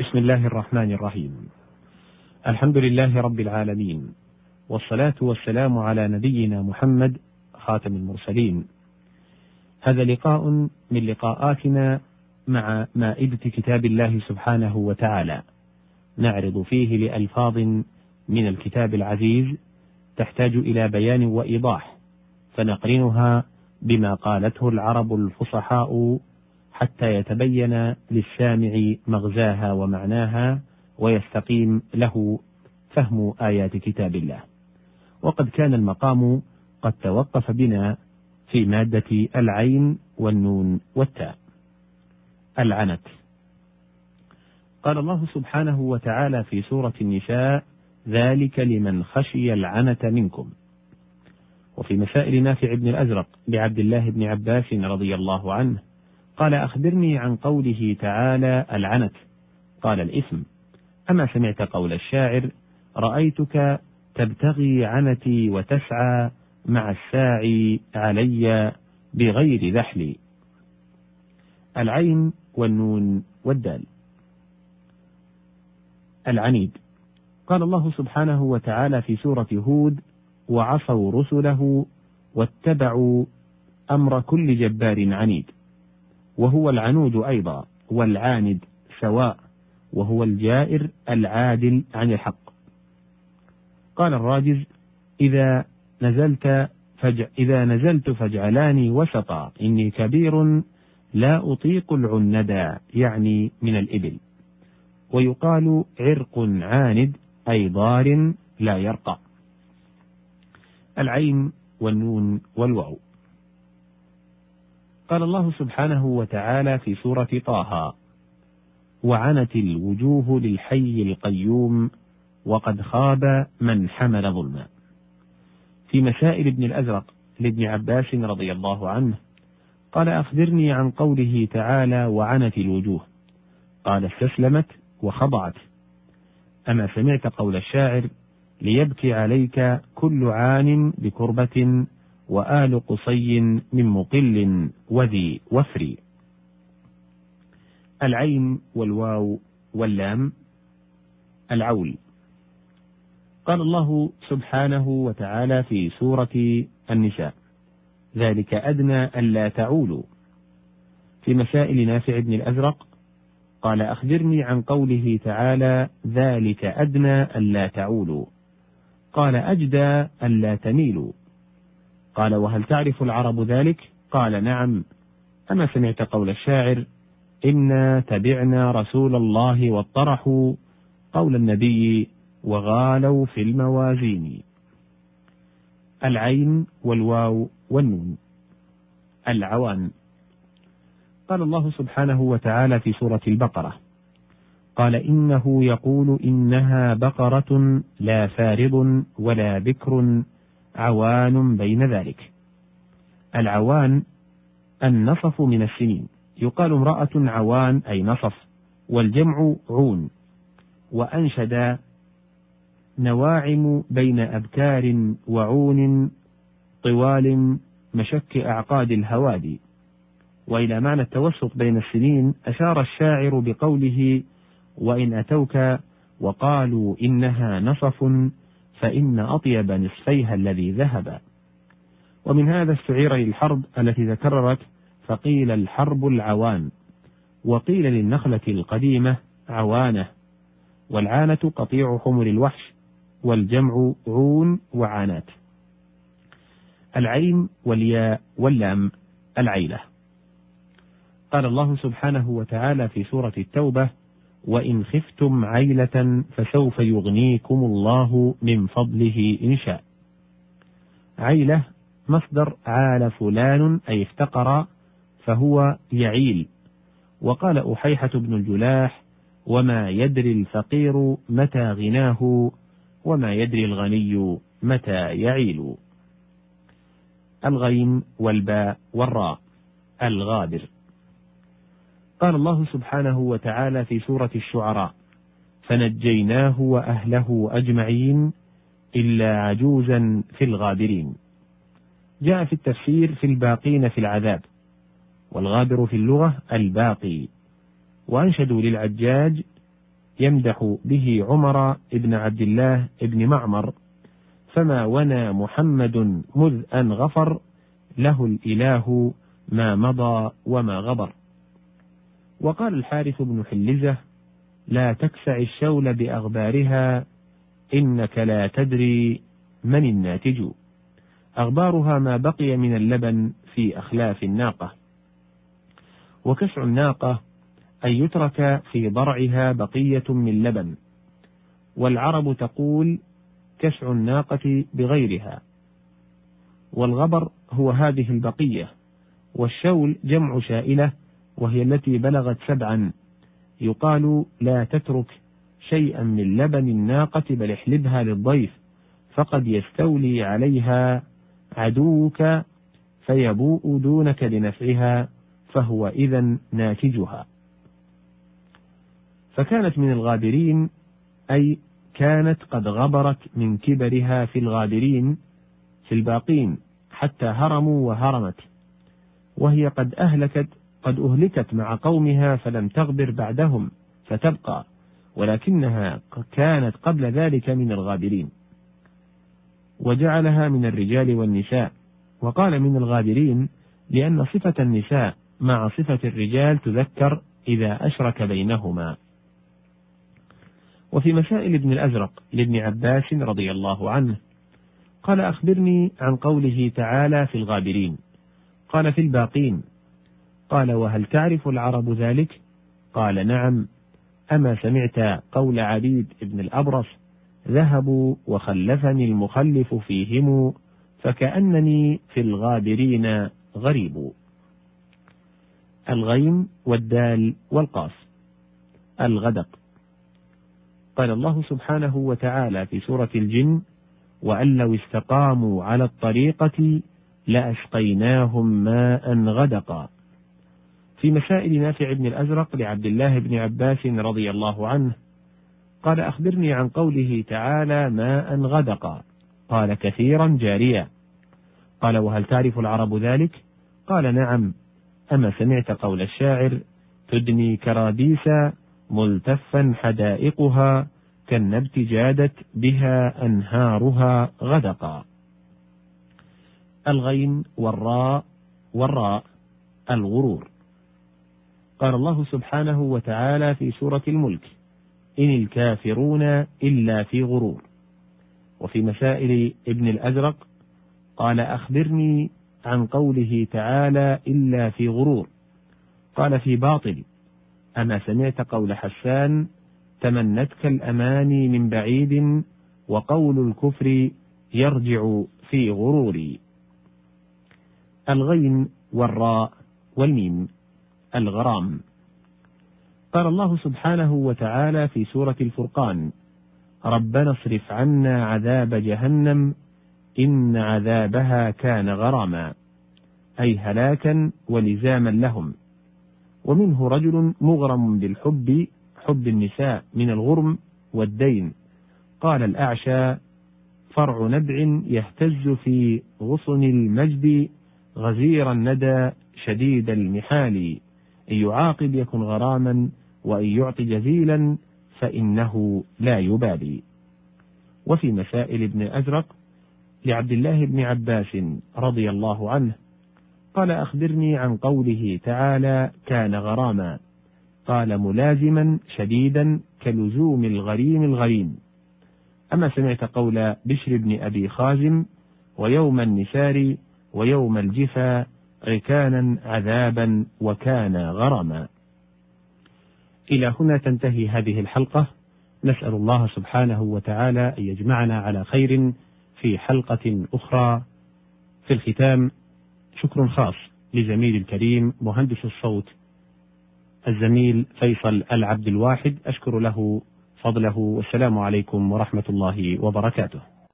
بسم الله الرحمن الرحيم. الحمد لله رب العالمين والصلاة والسلام على نبينا محمد خاتم المرسلين. هذا لقاء من لقاءاتنا مع مائدة كتاب الله سبحانه وتعالى. نعرض فيه لألفاظ من الكتاب العزيز تحتاج إلى بيان وإيضاح فنقرنها بما قالته العرب الفصحاء حتى يتبين للسامع مغزاها ومعناها ويستقيم له فهم آيات كتاب الله. وقد كان المقام قد توقف بنا في مادة العين والنون والتاء. العنت. قال الله سبحانه وتعالى في سورة النساء: ذلك لمن خشي العنت منكم. وفي مسائل نافع بن الأزرق لعبد الله بن عباس رضي الله عنه قال أخبرني عن قوله تعالى العنت. قال الإثم أما سمعت قول الشاعر رأيتك تبتغي عنتي وتسعى مع الساعي علي بغير ذحل العين والنون والدال. العنيد. قال الله سبحانه وتعالى في سورة هود وعصوا رسله واتبعوا أمر كل جبار عنيد وهو العنود أيضا والعاند سواء وهو الجائر العادل عن الحق. قال الراجز إذا نزلت فج... إذا نزلت فاجعلاني وسطا إني كبير لا أطيق العندا يعني من الإبل. ويقال عرق عاند أي ضار لا يرقى. العين والنون والواو. قال الله سبحانه وتعالى في سورة طه: وعنت الوجوه للحي القيوم وقد خاب من حمل ظلما. في مسائل ابن الأزرق لابن عباس رضي الله عنه قال أخبرني عن قوله تعالى وعنت الوجوه قال استسلمت وخضعت أما سمعت قول الشاعر ليبكي عليك كل عان بكربة وآل قصي من مقل وذي وفر. العين والواو واللام العول. قال الله سبحانه وتعالى في سورة النساء ذلك أدنى ألا تعولوا. في مسائل نافع بن الأزرق قال أخبرني عن قوله تعالى ذلك أدنى ألا تعولوا. قال أجدى ألا تميلوا. قال وهل تعرف العرب ذلك؟ قال نعم. أما سمعت قول الشاعر إنا تبعنا رسول الله واطرحوا قول النبي وغالوا في الموازين. العين والواو والنون. العوان. قال الله سبحانه وتعالى في سورة البقرة قال إنه يقول إنها بقرة لا فارض ولا بكر عوان بين ذلك. العوان النصف من السنين. يقال امرأة عوان أي نصف والجمع عون. وأنشد نواعم بين أبكار وعون طوال مشك أعقاد الهوادي. وإلى معنى التوسط بين السنين أشار الشاعر بقوله وإن أتوك وقالوا إنها نصف فإن أطيب نصفيها الذي ذهب. ومن هذا استعير للحرب التي تكررت فقيل الحرب العوان وقيل للنخلة القديمة عوانة والعانة قطيع حمر الوحش والجمع عون وعانات. العين والياء واللام العيلة. قال الله سبحانه وتعالى في سورة التوبة وإن خفتم عيلة فسوف يغنيكم الله من فضله إن شاء. عيلة مصدر عال فلان أي افتقر فهو يعيل. وقال أحيحة بن الجلاح: وما يدري الفقير متى غناه وما يدري الغني متى يعيل. الغين والباء والراء الغابر قال الله سبحانه وتعالى في سورة الشعراء: فنجيناه وأهله أجمعين إلا عجوزا في الغابرين. جاء في التفسير في الباقين في العذاب، والغابر في اللغة الباقي. وأنشدوا للعجاج: يمدح به عمر بن عبد الله بن معمر فما ونى محمد مذ أن غفر له الإله ما مضى وما غبر وقال الحارث بن حلزة لا تكسع الشول بأغبارها إنك لا تدري من الناتج. أغبارها ما بقي من اللبن في أخلاف الناقة. وكسع الناقة أن يترك في ضرعها بقية من لبن. والعرب تقول كسع الناقة بغيرها. والغبر هو هذه البقية. والشول جمع شائلة وهي التي بلغت سبعا. يقال لا تترك شيئا من لبن الناقة بل احلبها للضيف فقد يستولي عليها عدوك فيبوء دونك لنفعها فهو إذا ناتجها. فكانت من الغابرين أي كانت قد غبرت من كبرها في الغابرين في الباقين حتى هرموا وهرمت وهي قد أهلكت قد أهلكت مع قومها فلم تغبر بعدهم فتبقى ولكنها كانت قبل ذلك من الغابرين. وجعلها من الرجال والنساء. وقال من الغابرين لأن صفة النساء مع صفة الرجال تذكر إذا أشرك بينهما. وفي مسائل ابن الأزرق لابن عباس رضي الله عنه قال أخبرني عن قوله تعالى في الغابرين. قال في الباقين قال وهل تعرف العرب ذلك؟ قال نعم. أما سمعت قول عبيد بن الأبرص ذهبوا وخلفني المخلف فيهم فكأنني في الغابرين غريب. الغيم والدال والقاف الغدق. قال الله سبحانه وتعالى في سورة الجن وأن لو استقاموا على الطريقة لأسقيناهم ماء غدقا. في مسائل نافع بن الأزرق لعبد الله بن عباس رضي الله عنه. قال أخبرني عن قوله تعالى ماء غدقا قال كثيرا جاريا. قال وهل تعرف العرب ذلك؟ قال نعم. أما سمعت قول الشاعر تدني كراديس ملتفا حدائقها كالنبت جادت بها أنهارها غدقا. الغين والراء والراء الغرور. قال الله سبحانه وتعالى في سورة الملك إن الكافرون إلا في غرور. وفي مسائل ابن الأزرق قال أخبرني عن قوله تعالى إلا في غرور. قال في باطل أما سمعت قول حسان تمنتك الأماني من بعيد وقول الكفر يرجع في غروري. الغين والراء والميم. الغرام. قال الله سبحانه وتعالى في سورة الفرقان ربنا اصرف عنا عذاب جهنم إن عذابها كان غراما أي هلاكا ولزاما لهم. ومنه رجل مغرم بالحب حب النساء من الغرم والدين. قال الأعشى فرع نبع يهتز في غصن المجد غزير الندى شديد المحال. إن يعاقب يكن غراما وإن يعطي جزيلا فإنه لا يبالي. وفي مسائل ابن أزرق لعبد الله بن عباس رضي الله عنه قال أخبرني عن قوله تعالى كان غراما. قال ملازما شديدا كلزوم الغريم الغريم. أما سمعت قول بشر بن أبي خازم ويوم النسار ويوم الجفا ركانا عذابا وكان غرما إلى هنا تنتهي هذه الحلقة. نسأل الله سبحانه وتعالى أن يجمعنا على خير في حلقة أخرى. في الختام شكر خاص لزميلي الكريم مهندس الصوت الزميل فيصل العبد الواحد. أشكر له فضله والسلام عليكم ورحمة الله وبركاته.